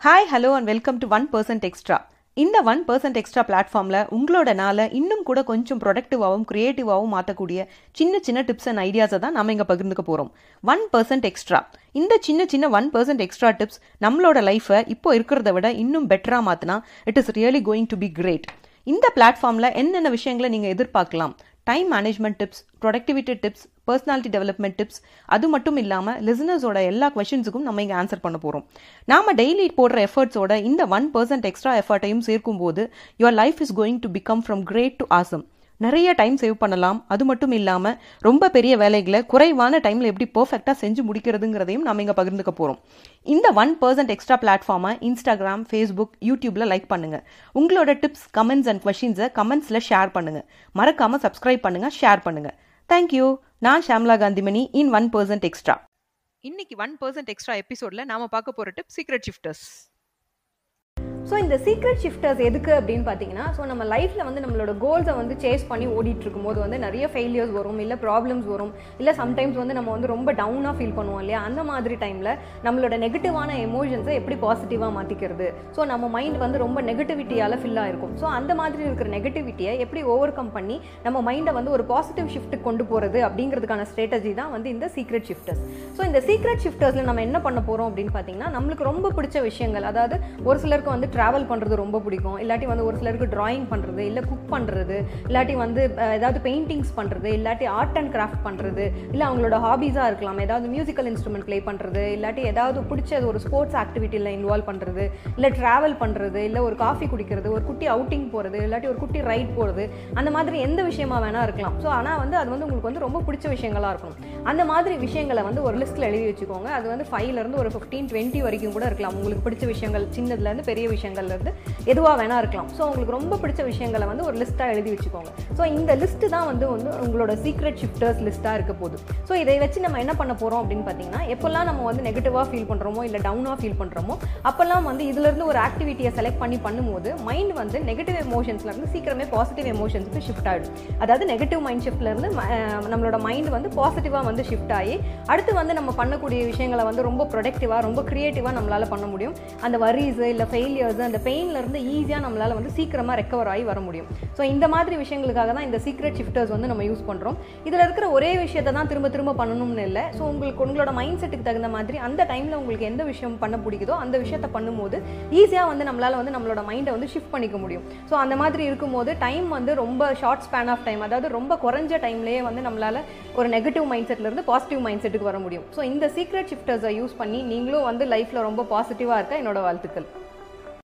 Hi hello and welcome to one percent extra இந்த one percent extra பிளாட்ஃபார்மில் உங்களோட நாளை இன்னும் கூட கொஞ்சம் ப்ரொடக்டிவாகவும் க்ரியேட்டிவாகவும் மாற்றக்கூடிய சின்ன சின்ன டிப்ஸ் அண்ட் ஐடியாஸை தான் நம்ம இங்கே பகிர்ந்துக்க போகிறோம் ஒன் பர்சன்ட் எக்ஸ்ட்ரா இந்த சின்ன சின்ன ஒன் பர்சன்ட் எக்ஸ்ட்ரா டிப்ஸ் நம்மளோட லைஃப்பை இப்போ இருக்கிறத விட இன்னும் பெட்டராக மாற்றினா it is really going to be great இந்த பிளாட்ஃபார்மில் என்னென்ன விஷயங்களை நீங்கள் எதிர்பார்க்கலாம்? Time management tips productivity tips personality development tips அது மட்டும் இல்லாமல் லிசனர்ஸோட எல்லா கொஷின்ஸுக்கும் நம்ம இங்கே ஆன்சர் பண்ண போகிறோம் நாம டெய்லி போடுற எஃபர்ட்ஸோட இந்த ஒன் பர்சன்ட் எக்ஸ்ட்ரா எஃபர்ட்டையும் சேர்க்கும்போது your life is going to become from great to awesome நிறைய டைம் சேவ் பண்ணலாம். அது மட்டும் இல்லாமல் ரொம்ப பெரிய வேலைகளை குறைவான டைமில் எப்படி பர்ஃபெக்டாக செஞ்சு முடிக்கிறதுங்கிறதையும் நம்ம இங்கே பகிர்ந்துக்க போகிறோம் இந்த ஒன் பர்சன்ட் எக்ஸ்ட்ரா பிளாட்ஃபார்மை இன்ஸ்டாகிராம் ஃபேஸ்புக் யூடியூப்பில் லைக் பண்ணுங்கள் உங்களோட டிப்ஸ் கமெண்ட்ஸ் அண்ட் கொஷின்ஸை கமெண்ட்ஸில் ஷேர் பண்ணுங்கள் மறக்காமல் சப்ஸ்கிரைப் பண்ணுங்கள் ஷேர் பண்ணுங்கள் தேங்க்யூ நான் Shamla Kanthimani in one percent extra இன்னைக்கு ஒன் பர்சன்ட் எக்ஸ்ட்ரா எபிசோடில் நாம் பார்க்க போகிற டிப் சீக்ரெட் ஷிஃப்டர்ஸ் ஸோ இந்த சீக்ரெட் ஷிஃப்டர்ஸ் எதுக்கு அப்படின்னு பார்த்தீங்கன்னா ஸோ நம்ம லைஃப்பில் வந்து நம்மளோட கோல்ஸை வந்து சேஸ் பண்ணி ஓடிட்டு இருக்கும்போது வந்து நிறைய ஃபெயிலியர்ஸ் வரும் இல்லை ப்ராப்ளம்ஸ் வரும் இல்லை சம்டைம்ஸ் வந்து நம்ம வந்து ரொம்ப டவுனாக ஃபீல் பண்ணுவோம் இல்லையா? அந்த மாதிரி டைமில் நம்மளோட நெகட்டிவான எமோஷன்ஸை எப்படி பாசிட்டிவாக மாற்றிக்கிறது ஸோ நம்ம மைண்ட் வந்து ரொம்ப நெகட்டிவிட்டியால் ஃபில்லாக இருக்கும் ஸோ அந்த மாதிரி இருக்கிற நெகட்டிவிட்டியை எப்படி ஓவர் கம் பண்ணி நம்ம மைண்டை வந்து ஒரு பாசிட்டிவ் ஷிஃப்ட்டுக்கு கொண்டு போகிறது அப்படிங்கிறதுக்கான ஸ்ட்ராட்டஜி தான் வந்து இந்த சீக்ரெட் ஷிஃப்டர்ஸ் ஸோ இந்த சீக்ரெட் ஷிஃப்டர்ஸில் நம்ம என்ன பண்ண போகிறோம் அப்படின்னு பார்த்தீங்கன்னா நம்மளுக்கு ரொம்ப பிடிச்ச விஷயங்கள் அதாவது ஒரு சிலருக்கு வந்து ட்ராவல் பண்ணுறது ரொம்ப பிடிக்கும். இல்லாட்டி வந்து ஒரு சிலருக்கு ட்ராயிங் பண்ணுறது இல்லை குக் பண்ணுறது இல்லாட்டி வந்து ஏதாவது பெயிண்டிங்ஸ் பண்ணுறது இல்லாட்டி ஆர்ட் அண்ட் கிராஃப்ட் பண்ணுறது இல்லை அவங்களோட ஹாபீஸாக இருக்கலாம். ஏதாவது மியூசிக்கல் இன்ஸ்ட்ருமெண்ட் ப்ளே பண்ணுறது இல்லாட்டி ஏதாவது பிடிச்ச ஒரு ஸ்போர்ட்ஸ் ஆக்டிவிட்டியில் இன்வால்வ் பண்ணுறது இல்லை ட்ராவல் பண்ணுறது இல்லை ஒரு காஃபி குடிக்கிறது ஒரு குட்டி அவுட்டிங் போகிறது இல்லாட்டி ஒரு குட்டி ரைட் போகிறது அந்த மாதிரி எந்த விஷயமா வேணால் இருக்கலாம். ஸோ ஆனால் வந்து அது வந்து உங்களுக்கு வந்து ரொம்ப பிடிச்ச விஷயங்களா இருக்கணும். அந்த மாதிரி விஷயங்களை வந்து ஒரு லிஸ்ட்டில் எழுதி வச்சுக்கோங்க. அது வந்து ஃபைவ்லேருந்து ஒரு ஃபிஃப்டீன் டுவெண்ட்டி வரைக்கும் கூட இருக்கலாம். உங்களுக்கு பிடிச்ச விஷயங்கள் சின்னதுலேருந்து பெரிய விஷயம் விஷயங்கள்லேருந்து எதுவாக வேணா இருக்கலாம். ஸோ உங்களுக்கு ரொம்ப பிடிச்ச விஷயங்களை வந்து ஒரு லிஸ்ட்டாக எழுதி வச்சுக்கோங்க. ஸோ இந்த லிஸ்ட்டு தான் வந்து வந்து உங்களோட சீக்ரெட் ஷிஃப்டர்ஸ் லிஸ்ட்டாக இருக்க போகுது. ஸோ இதை வச்சு நம்ம என்ன பண்ண போகிறோம் அப்படின்னு பார்த்தீங்கன்னா எப்போல்லாம் நம்ம வந்து நெகட்டிவாக ஃபீல் பண்ணுறோமோ இல்லை டவுனாக ஃபீல் பண்ணுறோமோ அப்போல்லாம் வந்து இதுலேருந்து ஒரு ஆக்டிவிட்டியை செலக்ட் பண்ணி பண்ணும்போது மைண்ட் வந்து நெகட்டிவ் எமோஷன்ஸ்லேருந்து சீக்கிரமே பாசிட்டிவ் எமோஷன்ஸுக்கு ஷிஃப்ட் ஆகிடும் அதாவது நெகட்டிவ் மைண்ட் ஷிஃப்ட்லேருந்து நம்மளோட மைண்ட் வந்து பாசிட்டிவாக வந்து ஷிஃப்ட் ஆகி அடுத்து வந்து நம்ம பண்ணக்கூடிய விஷயங்களை வந்து ரொம்ப ப்ரொடக்டிவாக ரொம்ப க்ரியேட்டிவாக நம்மளால் பண்ண முடியும். அந்த வரிஸ் இல்லை ஃபெயிலியர்ஸ் அந்த பெயின்லேருந்து ஈஸியாக நம்மளால் வந்து சீக்கிரமாக ரெக்கவர் ஆகி வர முடியும். ஸோ இந்த மாதிரி விஷயங்களுக்காக தான் இந்த சீக்ரெட் ஷிஃப்டர்ஸ் வந்து நம்ம யூஸ் பண்ணுறோம் இதில் இருக்கிற ஒரே விஷயத்தை தான் திரும்ப திரும்ப பண்ணணும்னு இல்லை. ஸோ உங்களுக்கு உங்களோட மைண்ட் செட்டுக்கு தகுந்த மாதிரி அந்த டைமில் உங்களுக்கு எந்த விஷயம் பண்ண பிடிக்குதோ அந்த விஷயத்தை பண்ணும்போது ஈஸியாக வந்து நம்மளால் வந்து நம்மளோட மைண்டை வந்து ஷிஃப்ட் பண்ணிக்க முடியும். ஸோ அந்த மாதிரி இருக்கும்போது டைம் வந்து ரொம்ப ஷார்ட் ஸ்பேன் ஆஃப் டைம் அதாவது ரொம்ப குறைஞ்ச டைம்லேயே வந்து நம்மளால் ஒரு நெகட்டிவ் மைண்ட் செட்லேருந்து பாசிட்டிவ் மைண்ட் செட்டுக்கு வர முடியும். ஸோ இந்த சீக்ரெட் ஷிஃப்டர்ஸை யூஸ் பண்ணி நீங்களும் வந்து லைஃப்பில் ரொம்ப பாசிட்டிவாக இருக்க என்னோட வாழ்த்துக்கள்.